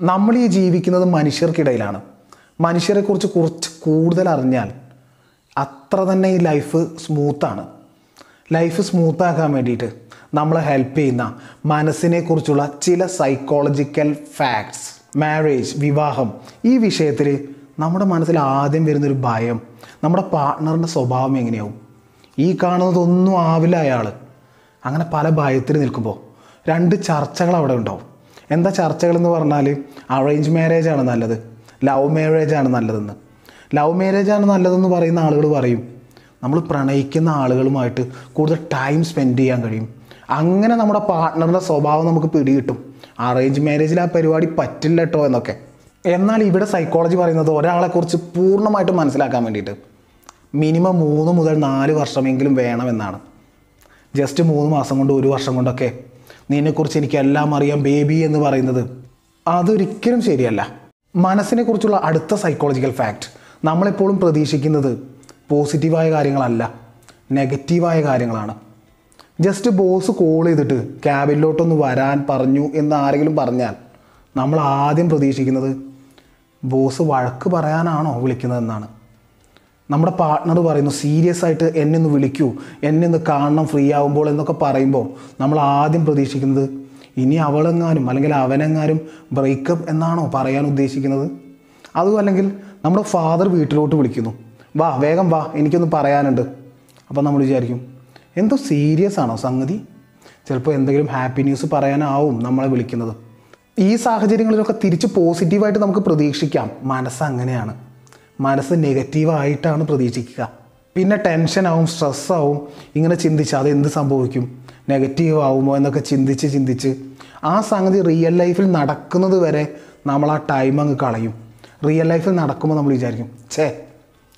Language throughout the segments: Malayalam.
നമ്മൾ ഈ ജീവിക്കുന്നത് മനുഷ്യർക്കിടയിലാണ്. മനുഷ്യരെക്കുറിച്ച് കുറച്ച് കൂടുതൽ അറിഞ്ഞാൽ അത്ര തന്നെ ഈ ലൈഫ് സ്മൂത്താണ്. ലൈഫ് സ്മൂത്താക്കാൻ വേണ്ടിയിട്ട് നമ്മളെ ഹെൽപ്പ് ചെയ്യുന്ന മനസ്സിനെക്കുറിച്ചുള്ള ചില സൈക്കോളജിക്കൽ ഫാക്ട്സ് മാരേജ് വിവാഹം ഈ വിഷയത്തിൽ നമ്മുടെ മനസ്സിൽ ആദ്യം വരുന്നൊരു ഭയം നമ്മുടെ പാർട്ട്ണറിന്റെ സ്വഭാവം എങ്ങനെയാവും? ഈ കാണുന്നതൊന്നും ആവില്ല അയാൾ അങ്ങനെ പല ഭയത്തിൽ നിൽക്കുമ്പോൾ രണ്ട് ചർച്ചകൾ അവിടെ ഉണ്ടാവും. എന്താ ചർച്ചകൾ എന്ന് പറഞ്ഞാൽ അറേഞ്ച് മാരേജ് ആണ് നല്ലത്. ലവ് മാരേജ് ആണ് നല്ലതെന്ന്. ലവ് മാരേജ് ആണ് നല്ലതെന്ന് പറയുന്ന ആളുകൾ പറയും. നമ്മൾ പ്രണയിക്കുന്ന ആളുകളുമായിട്ട് കൂടുതൽ ടൈം സ്പെൻഡ് ചെയ്യാൻ കഴിയും. അങ്ങനെ നമ്മുടെ പാർട്ട്ണറുടെ സ്വഭാവം നമുക്ക് പിടികിട്ടും. അറേഞ്ച് മാരേജിൽ ആ പരിപാടി പറ്റില്ല കേട്ടോ എന്നൊക്കെ. എന്നാൽ ഇവിടെ സൈക്കോളജി പറയുന്നത് ഒരാളെക്കുറിച്ച് പൂർണമായിട്ട് മനസ്സിലാക്കാൻ വേണ്ടിയിട്ട് മിനിമം മൂന്ന് മുതൽ നാല് വർഷമെങ്കിലും വേണമെന്നാണ്. ജസ്റ്റ് മൂന്ന് മാസം കൊണ്ട് ഒരു വർഷം കൊണ്ടൊക്കെ നിന്നെക്കുറിച്ച് എനിക്കെല്ലാം അറിയാം ബേബി എന്ന് പറയുന്നത്. അതൊരിക്കലും ശരിയല്ല. മനസ്സിനെക്കുറിച്ചുള്ള അടുത്ത സൈക്കോളജിക്കൽ ഫാക്റ്റ് നമ്മളെപ്പോഴും പ്രതീക്ഷിക്കുന്നത് പോസിറ്റീവായ കാര്യങ്ങളല്ല നെഗറ്റീവായ കാര്യങ്ങളാണ്. ജസ്റ്റ് ബോസ് കോൾ ചെയ്തിട്ട് ക്യാബിനിലോട്ടൊന്ന് വരാൻ പറഞ്ഞു എന്ന് ആരെങ്കിലും പറഞ്ഞാൽ നമ്മൾ ആദ്യം പ്രതീക്ഷിക്കുന്നത് ബോസ് വഴക്ക് പറയാനാണോ വിളിക്കുന്നതെന്നാണ്. നമ്മുടെ പാർട്ട്ണർ പറയുന്നു സീരിയസ് ആയിട്ട് എന്നെ ഒന്ന് വിളിക്കൂ. എന്നെ ഒന്ന് കാണണം ഫ്രീ ആവുമ്പോൾ എന്നൊക്കെ പറയുമ്പോൾ നമ്മൾ ആദ്യം പ്രതീക്ഷിക്കുന്നത് ഇനി അവളെങ്ങാനും അല്ലെങ്കിൽ അവനെങ്ങാനും ബ്രേക്കപ്പ് എന്നാണോ പറയാൻ ഉദ്ദേശിക്കുന്നത്? അതും അല്ലെങ്കിൽ നമ്മുടെ ഫാദർ വീട്ടിലോട്ട് വിളിക്കുന്നു വാ വേഗം വാ എനിക്കൊന്ന് പറയാനുണ്ട്. അപ്പോൾ നമ്മൾ വിചാരിക്കും എന്തോ സീരിയസ് ആണോ സംഗതി? ചിലപ്പോൾ എന്തെങ്കിലും ഹാപ്പി ന്യൂസ് പറയാനാവും നമ്മളെ വിളിക്കുന്നത്. ഈ സാഹചര്യങ്ങളിലൊക്കെ തിരിച്ച് പോസിറ്റീവായിട്ട് നമുക്ക് പ്രതീക്ഷിക്കാം. മനസ്സ് അങ്ങനെയാണ്. മനസ്സ് നെഗറ്റീവായിട്ടാണ് പ്രതീക്ഷിക്കുക. പിന്നെ ടെൻഷനാവും സ്ട്രെസ്സാവും. ഇങ്ങനെ ചിന്തിച്ച് അത് എന്ത് സംഭവിക്കും? നെഗറ്റീവ് ആവുമോ എന്നൊക്കെ ചിന്തിച്ച് ചിന്തിച്ച് ആ സംഗതി റിയൽ ലൈഫിൽ നടക്കുന്നത് വരെ നമ്മൾ ആ ടൈം അങ്ങ് കളയും. റിയൽ ലൈഫിൽ നടക്കുമ്പോൾ നമ്മൾ വിചാരിക്കും ഛേ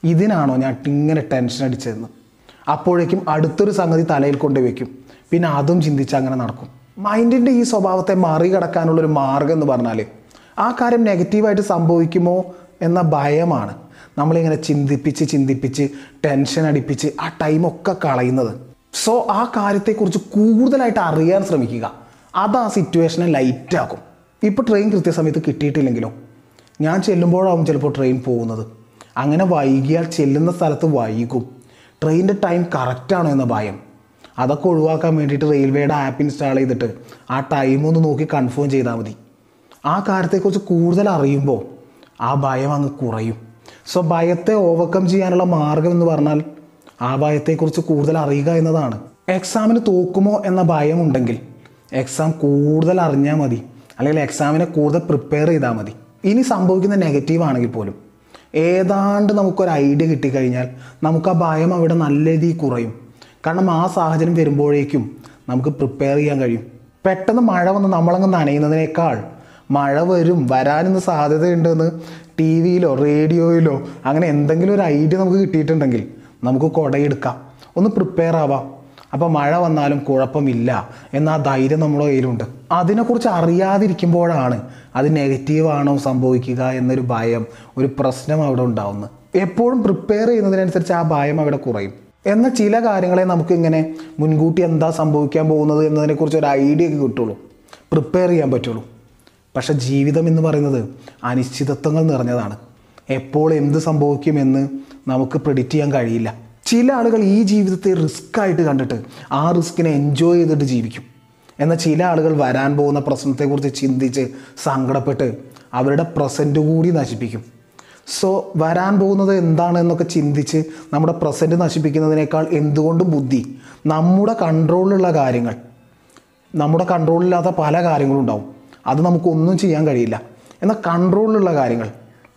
ഇതിനാണോ ഞാൻ ഇങ്ങനെ ടെൻഷൻ അടിച്ചതെന്ന്? അപ്പോഴേക്കും അടുത്തൊരു സംഗതി തലയിൽ കൊണ്ട് വെക്കും. പിന്നെ അതും ചിന്തിച്ച് അങ്ങനെ നടക്കും. മൈൻഡിന്റെ ഈ സ്വഭാവത്തെ മറികടക്കാനുള്ളൊരു മാർഗം എന്ന് പറഞ്ഞാൽ ആ കാര്യം നെഗറ്റീവായിട്ട് സംഭവിക്കുമോ എന്ന ഭയമാണ്. നമ്മളിങ്ങനെ ചിന്തിപ്പിച്ച് ചിന്തിപ്പിച്ച് ടെൻഷൻ അടിപ്പിച്ച് ആ ടൈമൊക്കെ കളയുന്നത്. സോ ആ കാര്യത്തെക്കുറിച്ച് കൂടുതലായിട്ട് അറിയാൻ ശ്രമിക്കുക. അത് ആ സിറ്റുവേഷനെ ലൈറ്റാക്കും ഇപ്പോൾ ട്രെയിൻ കൃത്യസമയത്ത് കിട്ടിയിട്ടില്ലെങ്കിലോ? ഞാൻ ചെല്ലുമ്പോഴാവും ചിലപ്പോൾ ട്രെയിൻ പോകുന്നത്. അങ്ങനെ വൈകിയാൽ ചെല്ലുന്ന സ്ഥലത്ത് വൈകും. ട്രെയിനിന്റെ ടൈം കറക്റ്റാണോ എന്ന ഭയം. അതൊക്കെ ഒഴിവാക്കാൻ വേണ്ടിയിട്ട് റെയിൽവേയുടെ ആപ്പ് ഇൻസ്റ്റാൾ ചെയ്തിട്ട് ആ ടൈം ഒന്ന് നോക്കി കൺഫേം ചെയ്താൽ മതി. ആ കാര്യത്തെക്കുറിച്ച് കൂടുതൽ അറിയുമ്പോൾ ആ ഭയം അങ്ങ് കുറയും. സോ ഭയത്തെ ഓവർകം ചെയ്യാനുള്ള മാർഗം എന്ന് പറഞ്ഞാൽ ആ ഭയത്തെക്കുറിച്ച് കൂടുതൽ അറിയുക എന്നതാണ്. എക്സാമിന് തോക്കുമോ എന്ന ഭയം ഉണ്ടെങ്കിൽ എക്സാം കൂടുതൽ അറിഞ്ഞാൽ മതി. അല്ലെങ്കിൽ എക്സാമിനെ കൂടുതൽ പ്രിപ്പയർ ചെയ്താൽ മതി. ഇനി സംഭവിക്കുന്ന നെഗറ്റീവ് ആണെങ്കിൽ പോലും ഏതാണ്ട് നമുക്കൊരു ഐഡിയ കിട്ടിക്കഴിഞ്ഞാൽ നമുക്ക് ആ ഭയം അവിടെ നല്ല രീതിയിൽ കുറയും. കാരണം ആ സാഹചര്യം വരുമ്പോഴേക്കും നമുക്ക് പ്രിപ്പയർ ചെയ്യാൻ കഴിയും. പെട്ടെന്ന് മഴ വന്ന് നമ്മളങ്ങ് നനയുന്നതിനേക്കാൾ മഴ വരും വരാനൊന്ന് സാധ്യതയുണ്ടെന്ന് ടി വിയിലോ റേഡിയോയിലോ അങ്ങനെ എന്തെങ്കിലും ഒരു ഐഡിയ നമുക്ക് കിട്ടിയിട്ടുണ്ടെങ്കിൽ നമുക്ക് കുടയെടുക്കാം. ഒന്ന് പ്രിപ്പയർ ആവാം. അപ്പോൾ മഴ വന്നാലും കുഴപ്പമില്ല എന്ന ആ ധൈര്യം നമ്മുടെ കയ്യിലുണ്ട്. അതിനെക്കുറിച്ച് അറിയാതിരിക്കുമ്പോഴാണ് അത് നെഗറ്റീവാണോ സംഭവിക്കുക എന്നൊരു ഭയം ഒരു പ്രശ്നം അവിടെ ഉണ്ടാവുന്നത്. എപ്പോഴും പ്രിപ്പയർ ചെയ്യുന്നതിനനുസരിച്ച് ആ ഭയം അവിടെ കുറയും. എന്ന ചില കാര്യങ്ങളെ നമുക്ക് ഇങ്ങനെ മുൻകൂട്ടി എന്താ സംഭവിക്കാൻ പോകുന്നത് എന്നതിനെക്കുറിച്ച് ഒരു ഐഡിയ ഒക്കെ കിട്ടുള്ളൂ. പ്രിപ്പയർ ചെയ്യാൻ പറ്റുള്ളൂ. പക്ഷെ ജീവിതം എന്ന് പറയുന്നത് അനിശ്ചിതത്വങ്ങൾ നിറഞ്ഞതാണ്. എപ്പോൾ എന്ത് സംഭവിക്കുമെന്ന് നമുക്ക് പ്രെഡിക്റ്റ് ചെയ്യാൻ കഴിയില്ല. ചില ആളുകൾ ഈ ജീവിതത്തെ റിസ്ക് ആയിട്ട് കണ്ടിട്ട് ആ റിസ്കിനെ എൻജോയ് ചെയ്തിട്ട് ജീവിക്കും. എന്നാൽ ചില ആളുകൾ വരാൻ പോകുന്ന പ്രശ്നത്തെക്കുറിച്ച് ചിന്തിച്ച് സങ്കടപ്പെട്ട് അവരുടെ പ്രസന്റ് കൂടി നശിപ്പിക്കും. സോ വരാൻ പോകുന്നത് എന്താണെന്നൊക്കെ ചിന്തിച്ച് നമ്മുടെ പ്രസന്റ് നശിപ്പിക്കുന്നതിനേക്കാൾ എന്തുകൊണ്ടും ബുദ്ധി? നമ്മുടെ കൺട്രോളിലുള്ള കാര്യങ്ങൾ. നമ്മുടെ കൺട്രോളില്ലാത്ത പല കാര്യങ്ങളും ഉണ്ടാവും. അത് നമുക്കൊന്നും ചെയ്യാൻ കഴിയില്ല. എന്നാൽ കൺട്രോളിലുള്ള കാര്യങ്ങൾ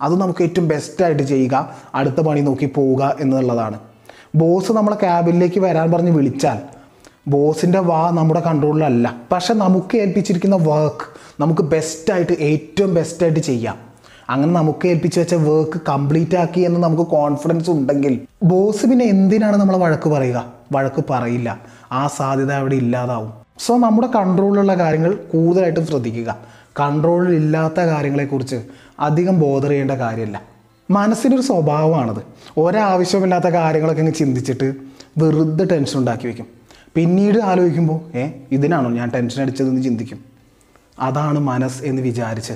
അത് നമുക്ക് ഏറ്റവും ബെസ്റ്റായിട്ട് ചെയ്യുക അടുത്ത പണി നോക്കി പോവുക എന്നുള്ളതാണ്. ബോസ് നമ്മളെ ക്യാബിനിലേക്ക് വരാൻ പറഞ്ഞ് വിളിച്ചാൽ ബോസിന്റെ വാ നമ്മുടെ കൺട്രോളിലല്ല. പക്ഷെ നമുക്ക് ഏൽപ്പിച്ചിരിക്കുന്ന വർക്ക് നമുക്ക് ബെസ്റ്റായിട്ട് ഏറ്റവും ബെസ്റ്റായിട്ട് ചെയ്യാം. അങ്ങനെ നമുക്ക് ഏൽപ്പിച്ച് വെച്ച വർക്ക് കംപ്ലീറ്റ് ആക്കി എന്ന് നമുക്ക് കോൺഫിഡൻസ് ഉണ്ടെങ്കിൽ ബോസ് പിന്നെ എന്തിനാണ് നമ്മൾ വഴക്ക് പറയുക? വഴക്ക് പറയില്ല. ആ സാധ്യത അവിടെ ഇല്ലാതാവും. സോ നമ്മുടെ കൺട്രോളിലുള്ള കാര്യങ്ങൾ കൂടുതലായിട്ടും ശ്രദ്ധിക്കുക. കൺട്രോളിൽ ഇല്ലാത്ത കാര്യങ്ങളെക്കുറിച്ച് അധികം ബോധർ ചെയ്യേണ്ട കാര്യമില്ല. മനസ്സിനൊരു സ്വഭാവമാണത്. ഒരാവശ്യമില്ലാത്ത കാര്യങ്ങളൊക്കെ അങ്ങ് ചിന്തിച്ചിട്ട് വെറുതെ ടെൻഷൻ ഉണ്ടാക്കി വയ്ക്കും പിന്നീട് ആലോചിക്കുമ്പോൾ ഏ ഇതിനാണോ ഞാൻ ടെൻഷൻ അടിച്ചതെന്ന് ചിന്തിക്കും? അതാണ് മനസ്സ് എന്ന് വിചാരിച്ച്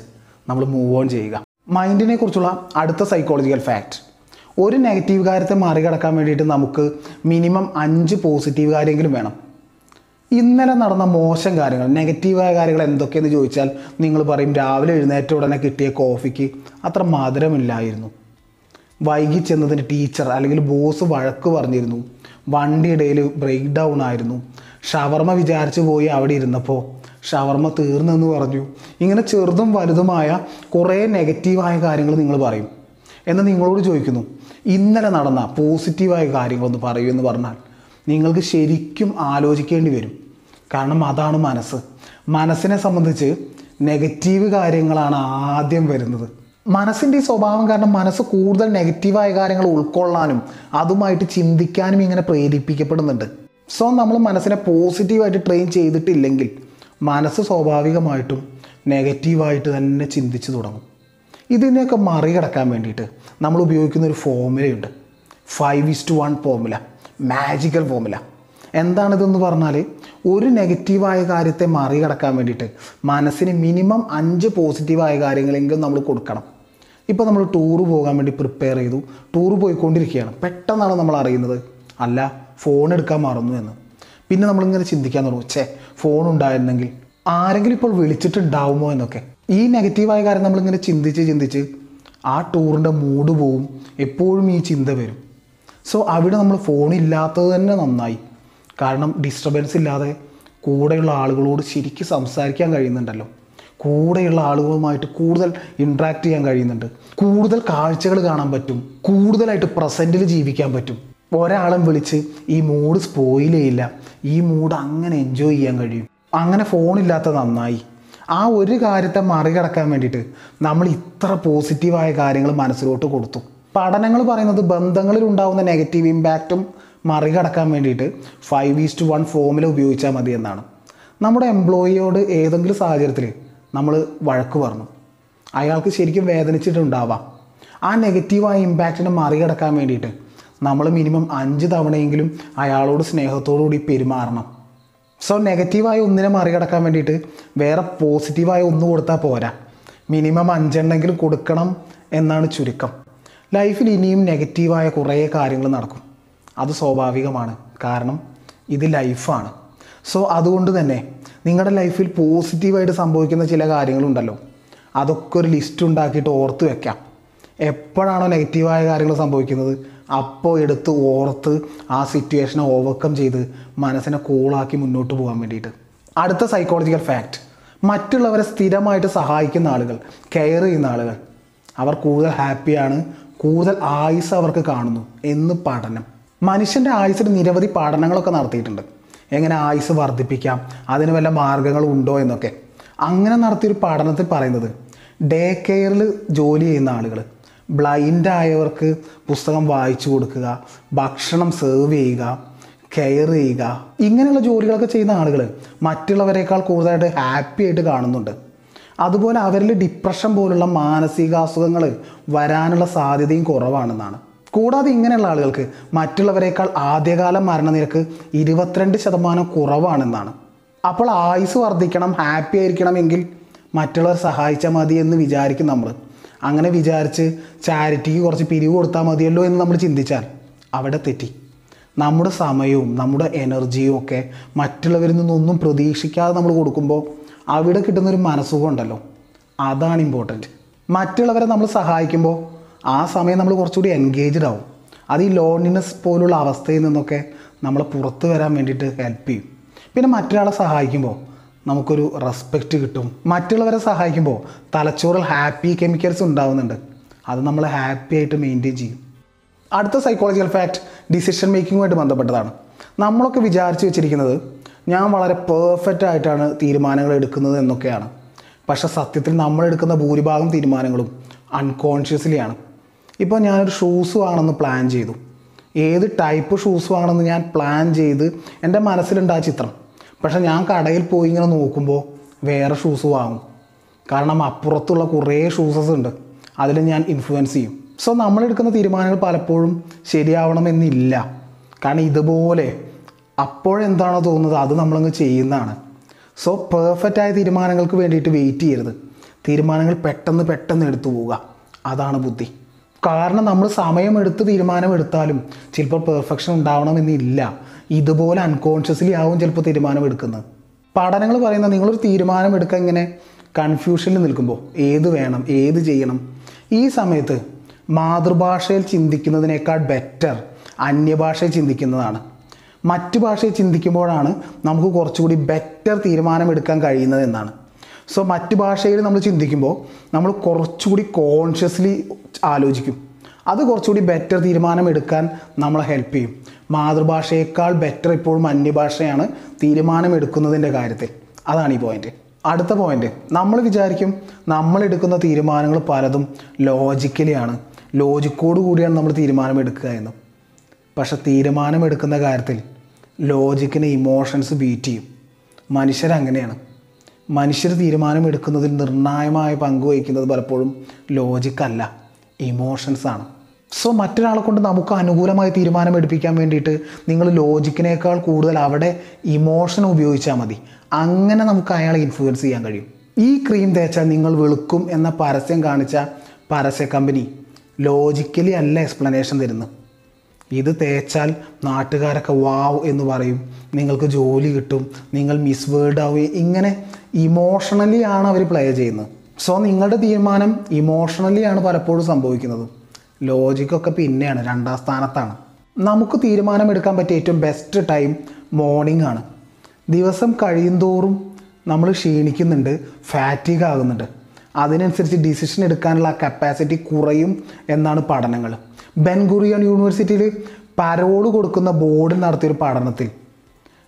നമ്മൾ മൂവ് ഓൺ ചെയ്യുക. മൈൻഡിനെ കുറിച്ചുള്ള അടുത്ത സൈക്കോളജിക്കൽ ഫാക്റ്റ് ഒരു നെഗറ്റീവ് കാര്യത്തെ മറികടക്കാൻ വേണ്ടിയിട്ട് നമുക്ക് മിനിമം അഞ്ച് പോസിറ്റീവ് കാര്യമെങ്കിലും വേണം. ഇന്നലെ നടന്ന മോശം കാര്യങ്ങൾ നെഗറ്റീവായ കാര്യങ്ങൾ എന്തൊക്കെയെന്ന് ചോദിച്ചാൽ നിങ്ങൾ പറയും രാവിലെ എഴുന്നേറ്റ ഉടനെ കിട്ടിയ കോഫിക്ക് അത്ര മധുരമില്ലായിരുന്നു. വൈകി ചെന്നതിന് ടീച്ചർ അല്ലെങ്കിൽ ബോസ് വഴക്ക് പറഞ്ഞിരുന്നു. വണ്ടി ഇടയിൽ ബ്രേക്ക് ഡൗൺ ആയിരുന്നു. ഷവർമ വിചാരിച്ചു പോയി അവിടെ ഇരുന്നപ്പോൾ ഷവർമ തീർന്നെന്ന് പറഞ്ഞു. ഇങ്ങനെ ചെറുതും വലുതുമായ കുറേ നെഗറ്റീവായ കാര്യങ്ങൾ നിങ്ങൾ പറയും. എന്ന് നിങ്ങളോട് ചോദിക്കുന്നു ഇന്നലെ നടന്ന പോസിറ്റീവായ കാര്യങ്ങളൊന്ന് പറയൂ എന്ന് പറഞ്ഞാൽ നിങ്ങൾക്ക് ശരിക്കും ആലോചിക്കേണ്ടി വരും. കാരണം അതാണ് മനസ്സ്. മനസ്സിനെ സംബന്ധിച്ച് നെഗറ്റീവ് കാര്യങ്ങളാണ് ആദ്യം വരുന്നത്. മനസ്സിന്റെ ഈ സ്വഭാവം കാരണം മനസ്സ് കൂടുതൽ നെഗറ്റീവായ കാര്യങ്ങൾ ഉൾക്കൊള്ളാനും അതുമായിട്ട് ചിന്തിക്കാനും ഇങ്ങനെ പ്രേരിപ്പിക്കപ്പെടുന്നുണ്ട്. സോ നമ്മൾ മനസ്സിനെ പോസിറ്റീവായിട്ട് ട്രെയിൻ ചെയ്തിട്ടില്ലെങ്കിൽ മനസ്സ് സ്വാഭാവികമായിട്ടും നെഗറ്റീവായിട്ട് തന്നെ ചിന്തിച്ചു തുടങ്ങും. ഇതിനെയൊക്കെ മറികടക്കാൻ വേണ്ടിയിട്ട് നമ്മൾ ഉപയോഗിക്കുന്ന ഒരു ഫോമുലയുണ്ട് five is to one formula magical formula എന്താണിതെന്ന് പറഞ്ഞാൽ ഒരു നെഗറ്റീവായ കാര്യത്തെ മറികടക്കാൻ വേണ്ടിയിട്ട് മനസ്സിന് മിനിമം അഞ്ച് പോസിറ്റീവായ കാര്യങ്ങളെങ്കിലും നമ്മൾ കൊടുക്കണം. ഇപ്പോൾ നമ്മൾ ടൂറ് പോകാൻ വേണ്ടി പ്രിപ്പയർ ചെയ്തു. ടൂറ് പോയിക്കൊണ്ടിരിക്കുകയാണ്. പെട്ടെന്നാണ് നമ്മൾ അറിയുന്നത്. അല്ല ഫോൺ എടുക്കാൻ മറന്നു എന്ന്. പിന്നെ നമ്മളിങ്ങനെ ചിന്തിക്കാൻ തുടങ്ങും. ഛേ ഫോൺ ഉണ്ടായിരുന്നെങ്കിൽ ആരെങ്കിലും ഇപ്പോൾ വിളിച്ചിട്ടുണ്ടാവുമോ എന്നൊക്കെ. ഈ നെഗറ്റീവായ കാര്യം നമ്മളിങ്ങനെ ചിന്തിച്ച് ചിന്തിച്ച് ആ ടൂറിന്റെ മൂഡ് പോവും. എപ്പോഴും ഈ ചിന്ത വരും. സോ അവിടെ നമ്മൾ ഫോണില്ലാത്തത് തന്നെ നന്നായി. കാരണം ഡിസ്റ്റർബൻസ് ഇല്ലാതെ കൂടെയുള്ള ആളുകളോട് ശരിക്കും സംസാരിക്കാൻ കഴിയുന്നുണ്ടല്ലോ. കൂടെയുള്ള ആളുകളുമായിട്ട് കൂടുതൽ ഇൻട്രാക്ട് ചെയ്യാൻ കഴിയുന്നുണ്ട്. കൂടുതൽ കാഴ്ചകൾ കാണാൻ പറ്റും. കൂടുതലായിട്ട് പ്രസന്റിൽ ജീവിക്കാൻ പറ്റും. ഒരാളും വിളിച്ച് ഈ മൂഡ് സ്പോയിൽ ചെയ്യില്ല. ഈ മൂഡ് അങ്ങനെ എൻജോയ് ചെയ്യാൻ കഴിയും. അങ്ങനെ ഫോണില്ലാത്ത നന്നായി. ആ ഒരു കാര്യത്തെ മറികടക്കാൻ വേണ്ടിയിട്ട് നമ്മൾ ഇത്ര പോസിറ്റീവായ കാര്യങ്ങൾ മനസ്സിലോട്ട് കൊടുത്തു. പഠനങ്ങൾ പറയുന്നത് ബന്ധങ്ങളിൽ ഉണ്ടാകുന്ന നെഗറ്റീവ് ഇമ്പാക്റ്റും മറികടക്കാൻ വേണ്ടിയിട്ട് ഫൈവ് ഈസ്റ്റ് വൺ ഫോമിൽ ഉപയോഗിച്ചാൽ മതി എന്നാണ്. നമ്മുടെ എംപ്ലോയിയോട് ഏതെങ്കിലും സാഹചര്യത്തിൽ നമ്മൾ വഴക്ക് പറഞ്ഞു. അയാൾക്ക് ശരിക്കും വേദനിച്ചിട്ടുണ്ടാവാം. ആ നെഗറ്റീവായ ഇമ്പാക്റ്റിനെ മറികടക്കാൻ വേണ്ടിയിട്ട് നമ്മൾ മിനിമം അഞ്ച് തവണയെങ്കിലും അയാളോട് സ്നേഹത്തോടുകൂടി പെരുമാറണം. സോ നെഗറ്റീവായ ഒന്നിനെ മറികടക്കാൻ വേണ്ടിയിട്ട് വേറെ പോസിറ്റീവായ ഒന്ന് കൊടുത്താൽ പോരാ. മിനിമം അഞ്ചെണ്ണെങ്കിലും കൊടുക്കണം എന്നാണ് ചുരുക്കം. ലൈഫിൽ ഇനിയും നെഗറ്റീവായ കുറേ കാര്യങ്ങൾ നടക്കും. അത് സ്വാഭാവികമാണ്. കാരണം ഇത് ലൈഫാണ്. സോ അതുകൊണ്ട് തന്നെ നിങ്ങളുടെ ലൈഫിൽ പോസിറ്റീവായിട്ട് സംഭവിക്കുന്ന ചില കാര്യങ്ങളുണ്ടല്ലോ. അതൊക്കെ ഒരു ലിസ്റ്റ് ഉണ്ടാക്കിയിട്ട് ഓർത്ത് വെക്കാം. എപ്പോഴാണോ നെഗറ്റീവായ കാര്യങ്ങൾ സംഭവിക്കുന്നത് അപ്പോൾ എടുത്ത് ഓർത്ത് ആ സിറ്റുവേഷനെ ഓവർകം ചെയ്ത് മനസ്സിനെ കൂളാക്കി മുന്നോട്ട് പോകാൻ വേണ്ടിയിട്ട്. അടുത്ത സൈക്കോളജിക്കൽ ഫാക്റ്റ് മറ്റുള്ളവരെ സ്ഥിരമായിട്ട് സഹായിക്കുന്ന ആളുകൾ കെയർ ചെയ്യുന്ന ആളുകൾ അവർ കൂടുതൽ ഹാപ്പിയാണ് കൂടുതൽ ആയുസ് അവർക്ക് കാണുന്നു എന്ന് പഠനം. മനുഷ്യന്റെ ആയുസ്സിൽ നിരവധി പഠനങ്ങളൊക്കെ നടത്തിയിട്ടുണ്ട്. എങ്ങനെ ആയുസ് വർദ്ധിപ്പിക്കാം അതിന് വല്ല മാർഗങ്ങളും ഉണ്ടോ എന്നൊക്കെ. അങ്ങനെ നടത്തിയൊരു പഠനത്തിൽ പറയുന്നത് ഡേ കെയറിൽ ജോലി ചെയ്യുന്ന ആളുകൾ ബ്ലൈൻഡ് ആയവർക്ക് പുസ്തകം വായിച്ചു കൊടുക്കുക ഭക്ഷണം സെർവ് ചെയ്യുക കെയർ ചെയ്യുക ഇങ്ങനെയുള്ള ജോലികളൊക്കെ ചെയ്യുന്ന ആളുകൾ മറ്റുള്ളവരെക്കാൾ കൂടുതലായിട്ട് ഹാപ്പി ആയിട്ട് കാണുന്നുണ്ട്. അതുപോലെ അവരിൽ ഡിപ്രഷൻ പോലുള്ള മാനസികാസുഖങ്ങൾ വരാനുള്ള സാധ്യതയും കുറവാണെന്നാണ്. കൂടാതെ ഇങ്ങനെയുള്ള ആളുകൾക്ക് മറ്റുള്ളവരെക്കാൾ ആദ്യകാല മരണനിരക്ക് ഇരുപത്തിരണ്ട് ശതമാനം കുറവാണെന്നാണ്. അപ്പോൾ ആയുസ് വർദ്ധിക്കണം ഹാപ്പി ആയിരിക്കണമെങ്കിൽ മറ്റുള്ളവർ സഹായിച്ചാൽ മതി എന്ന് വിചാരിക്കും നമ്മൾ. അങ്ങനെ വിചാരിച്ച് ചാരിറ്റിക്ക് കുറച്ച് പിരിവ് കൊടുത്താൽ മതിയല്ലോ എന്ന് നമ്മൾ ചിന്തിച്ചാൽ അവിടെ തെറ്റി. നമ്മുടെ സമയവും നമ്മുടെ എനർജിയും ഒക്കെ മറ്റുള്ളവരിൽ നിന്നൊന്നും പ്രതീക്ഷിക്കാതെ നമ്മൾ കൊടുക്കുമ്പോൾ അവിടെ കിട്ടുന്നൊരു മനസ്സുഖം ഉണ്ടല്ലോ അതാണ് ഇമ്പോർട്ടന്റ് മറ്റുള്ളവരെ നമ്മൾ സഹായിക്കുമ്പോൾ ആ സമയം നമ്മൾ കുറച്ചുകൂടി എൻഗേജ്ഡ് ആവും. അത് ഈ ലോൺലിനെസ് പോലുള്ള അവസ്ഥയിൽ നിന്നൊക്കെ നമ്മൾ പുറത്ത് വരാൻ വേണ്ടിയിട്ട് ഹെൽപ്പ് ചെയ്യും. പിന്നെ മറ്റൊരാളെ സഹായിക്കുമ്പോൾ നമുക്കൊരു റെസ്പെക്റ്റ് കിട്ടും. മറ്റുള്ളവരെ സഹായിക്കുമ്പോൾ തലച്ചോറിൽ ഹാപ്പി കെമിക്കൽസ് ഉണ്ടാവുന്നുണ്ട്. അത് നമ്മൾ ഹാപ്പി ആയിട്ട് മെയിന്റെയിൻ ചെയ്യും. അടുത്ത സൈക്കോളജിക്കൽ ഫാക്ട് ഡിസിഷൻ മേക്കിങ്ങുമായിട്ട് ബന്ധപ്പെട്ടതാണ്. നമ്മളൊക്കെ വിചാരിച്ചു വെച്ചിരിക്കുന്നത് ഞാൻ വളരെ പെർഫെക്റ്റ് ആയിട്ടാണ് തീരുമാനങ്ങൾ എടുക്കുന്നത് എന്നൊക്കെയാണ്. പക്ഷേ സത്യത്തിൽ നമ്മളെടുക്കുന്ന ഭൂരിഭാഗം തീരുമാനങ്ങളും അൺകോൺഷ്യസ്ലി ആണ്. ഇപ്പോൾ ഞാനൊരു ഷൂസ് വാങ്ങണമെന്ന് പ്ലാൻ ചെയ്തു. ഏത് ടൈപ്പ് ഷൂസ് വാങ്ങണമെന്ന് ഞാൻ പ്ലാൻ ചെയ്ത് എന്റെ മനസ്സിലുണ്ട് ആ ചിത്രം. പക്ഷേ ഞാൻ കടയിൽ പോയി ഇങ്ങനെ നോക്കുമ്പോൾ വേറെ ഷൂസ് വാങ്ങും. കാരണം അപ്പുറത്തുള്ള കുറേ ഷൂസസ് ഉണ്ട്. അതിൽ ഞാൻ ഇൻഫ്ലുവൻസ് ചെയ്യും. സോ നമ്മളെടുക്കുന്ന തീരുമാനങ്ങൾ പലപ്പോഴും ശരിയാവണമെന്നില്ല. കാരണം ഇതുപോലെ അപ്പോഴെന്താണോ തോന്നുന്നത് അത് നമ്മളങ്ങ് ചെയ്യുന്നതാണ്. സോ പെർഫെക്റ്റ് ആയ തീരുമാനങ്ങൾക്ക് വേണ്ടിയിട്ട് വെയിറ്റ് ചെയ്യരുത്. തീരുമാനങ്ങൾ പെട്ടെന്ന് പെട്ടെന്ന് എടുത്തു പോവുക. അതാണ് ബുദ്ധി. കാരണം നമ്മൾ സമയമെടുത്ത് തീരുമാനമെടുത്താലും ചിലപ്പോൾ പെർഫെക്ഷൻ ഉണ്ടാവണമെന്നില്ല ഇതുപോലെ അൺകോൺഷ്യസ്ലി ആവും ചിലപ്പോൾ തീരുമാനമെടുക്കുന്നത്. പഠനങ്ങൾ പറയുന്നത് നിങ്ങളൊരു തീരുമാനമെടുക്കാൻ ഇങ്ങനെ കൺഫ്യൂഷനിൽ നിൽക്കുമ്പോൾ ഏത് വേണം ഏത് ചെയ്യണം? ഈ സമയത്ത് മാതൃഭാഷയിൽ ചിന്തിക്കുന്നതിനേക്കാൾ ബെറ്റർ അന്യഭാഷയിൽ ചിന്തിക്കുന്നതാണ്. മറ്റു ഭാഷയിൽ ചിന്തിക്കുമ്പോഴാണ് നമുക്ക് കുറച്ചുകൂടി ബെറ്റർ തീരുമാനമെടുക്കാൻ കഴിയുന്നത് എന്നാണ്. സോ മറ്റു ഭാഷയിൽ നമ്മൾ ചിന്തിക്കുമ്പോൾ നമ്മൾ കുറച്ചുകൂടി കോൺഷ്യസ്ലി ആലോചിക്കും. അത് കുറച്ചുകൂടി ബെറ്റർ തീരുമാനം എടുക്കാൻ നമ്മളെ ഹെൽപ്പ് ചെയ്യും. മാതൃഭാഷയേക്കാൾ ബെറ്റർ ഇപ്പോഴും അന്യഭാഷയാണ് തീരുമാനം എടുക്കുന്നതിന്റെ കാര്യത്തിൽ. അതാണ് ഈ പോയിന്റ് അടുത്ത പോയിന്റ് നമ്മൾ വിചാരിക്കും നമ്മൾ എടുക്കുന്ന തീരുമാനങ്ങൾ പലതും ലോജിക്കലിയാണ് ലോജിക്കോട് കൂടിയാണ് നമ്മൾ തീരുമാനമെടുക്കുക എന്ന്. പക്ഷെ തീരുമാനമെടുക്കുന്ന കാര്യത്തിൽ ലോജിക്കിന് ഇമോഷൻസ് ബീറ്റ് ചെയ്യും. മനുഷ്യരങ്ങനെയാണ്. മനുഷ്യർ തീരുമാനമെടുക്കുന്നതിൽ നിർണായകമായ പങ്ക് വഹിക്കുന്നത് പലപ്പോഴും ലോജിക്കല്ല ഇമോഷൻസാണ് സോ മറ്റൊരാളെ കൊണ്ട് നമുക്ക് അനുകൂലമായി തീരുമാനമെടുപ്പിക്കാൻ വേണ്ടിയിട്ട് നിങ്ങൾ ലോജിക്കിനേക്കാൾ കൂടുതൽ അവിടെ ഇമോഷൻ ഉപയോഗിച്ചാൽ മതി. അങ്ങനെ നമുക്ക് അയാളെ ഇൻഫ്ലുവൻസ് ചെയ്യാൻ കഴിയും. ഈ ക്രീം തേച്ചാൽ നിങ്ങൾ വെളുക്കും എന്ന പരസ്യം കാണിച്ച പരസ്യ കമ്പനി ലോജിക്കലി അല്ല എക്സ്പ്ലനേഷൻ തരുന്നത്. ഇത് തേച്ചാൽ നാട്ടുകാരൊക്കെ വാവ് എന്ന് പറയും. നിങ്ങൾക്ക് ജോലി കിട്ടും. നിങ്ങൾ മിസ് വേർഡ് ആവുകയും ഇങ്ങനെ ഇമോഷണലി ആണ് അവർ പ്ലേ ചെയ്യുന്നത്. സോ നിങ്ങളുടെ തീരുമാനം ഇമോഷണലി ആണ് പലപ്പോഴും സംഭവിക്കുന്നത്. ലോജിക്കൊക്കെ പിന്നെയാണ് രണ്ടാം സ്ഥാനത്താണ്. നമുക്ക് തീരുമാനമെടുക്കാൻ പറ്റിയ ഏറ്റവും ബെസ്റ്റ് ടൈം മോർണിംഗ് ആണ്. ദിവസം കഴിയുന്തോറും നമ്മൾ ക്ഷീണിക്കുന്നുണ്ട് ഫാറ്റിക് ആകുന്നുണ്ട്. അതിനനുസരിച്ച് ഡിസിഷൻ എടുക്കാനുള്ള കപ്പാസിറ്റി കുറയും എന്നാണ് പഠനങ്ങൾ. ബെൻഗുറിയൻ യൂണിവേഴ്സിറ്റിയിൽ പരോട് കൊടുക്കുന്ന ബോർഡ് നടത്തിയൊരു പഠനത്തിൽ.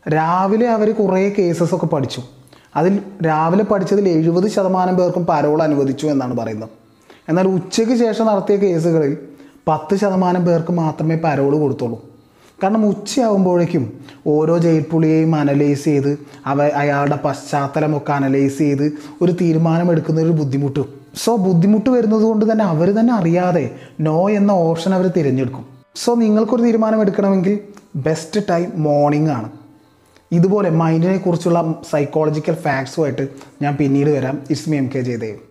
രാവിലെ അവർ കുറേ കേസസ് ഒക്കെ പഠിച്ചു. അതിൽ രാവിലെ പഠിച്ചതിൽ എഴുപത് ശതമാനം പേർക്കും പരോൾ അനുവദിച്ചു എന്നാണ് പറയുന്നത്. എന്നാൽ ഉച്ചയ്ക്ക് ശേഷം നടത്തിയ കേസുകളിൽ പത്ത് ശതമാനം പേർക്ക് മാത്രമേ പരോൾ കൊടുത്തുള്ളൂ. കാരണം ഉച്ചയാകുമ്പോഴേക്കും ഓരോ ജയിൽ പുള്ളിയെയും അനലൈസ് ചെയ്ത് അവ അയാളുടെ പശ്ചാത്തലമൊക്കെ അനലൈസ് ചെയ്ത് ഒരു തീരുമാനമെടുക്കുന്ന ഒരു ബുദ്ധിമുട്ട്. സോ ബുദ്ധിമുട്ട് വരുന്നത് കൊണ്ട് തന്നെ അവർ തന്നെ അറിയാതെ നോ എന്ന ഓപ്ഷൻ അവർ തിരഞ്ഞെടുക്കും. സോ നിങ്ങൾക്കൊരു തീരുമാനം എടുക്കണമെങ്കിൽ ബെസ്റ്റ് ടൈം മോർണിംഗ് ആണ്. ഇതുപോലെ മൈൻഡിനെ കുറിച്ചുള്ള സൈക്കോളജിക്കൽ ഫാക്ട്സുമായിട്ട് ഞാൻ പിന്നീട് വരാം. It's me M K Jayadev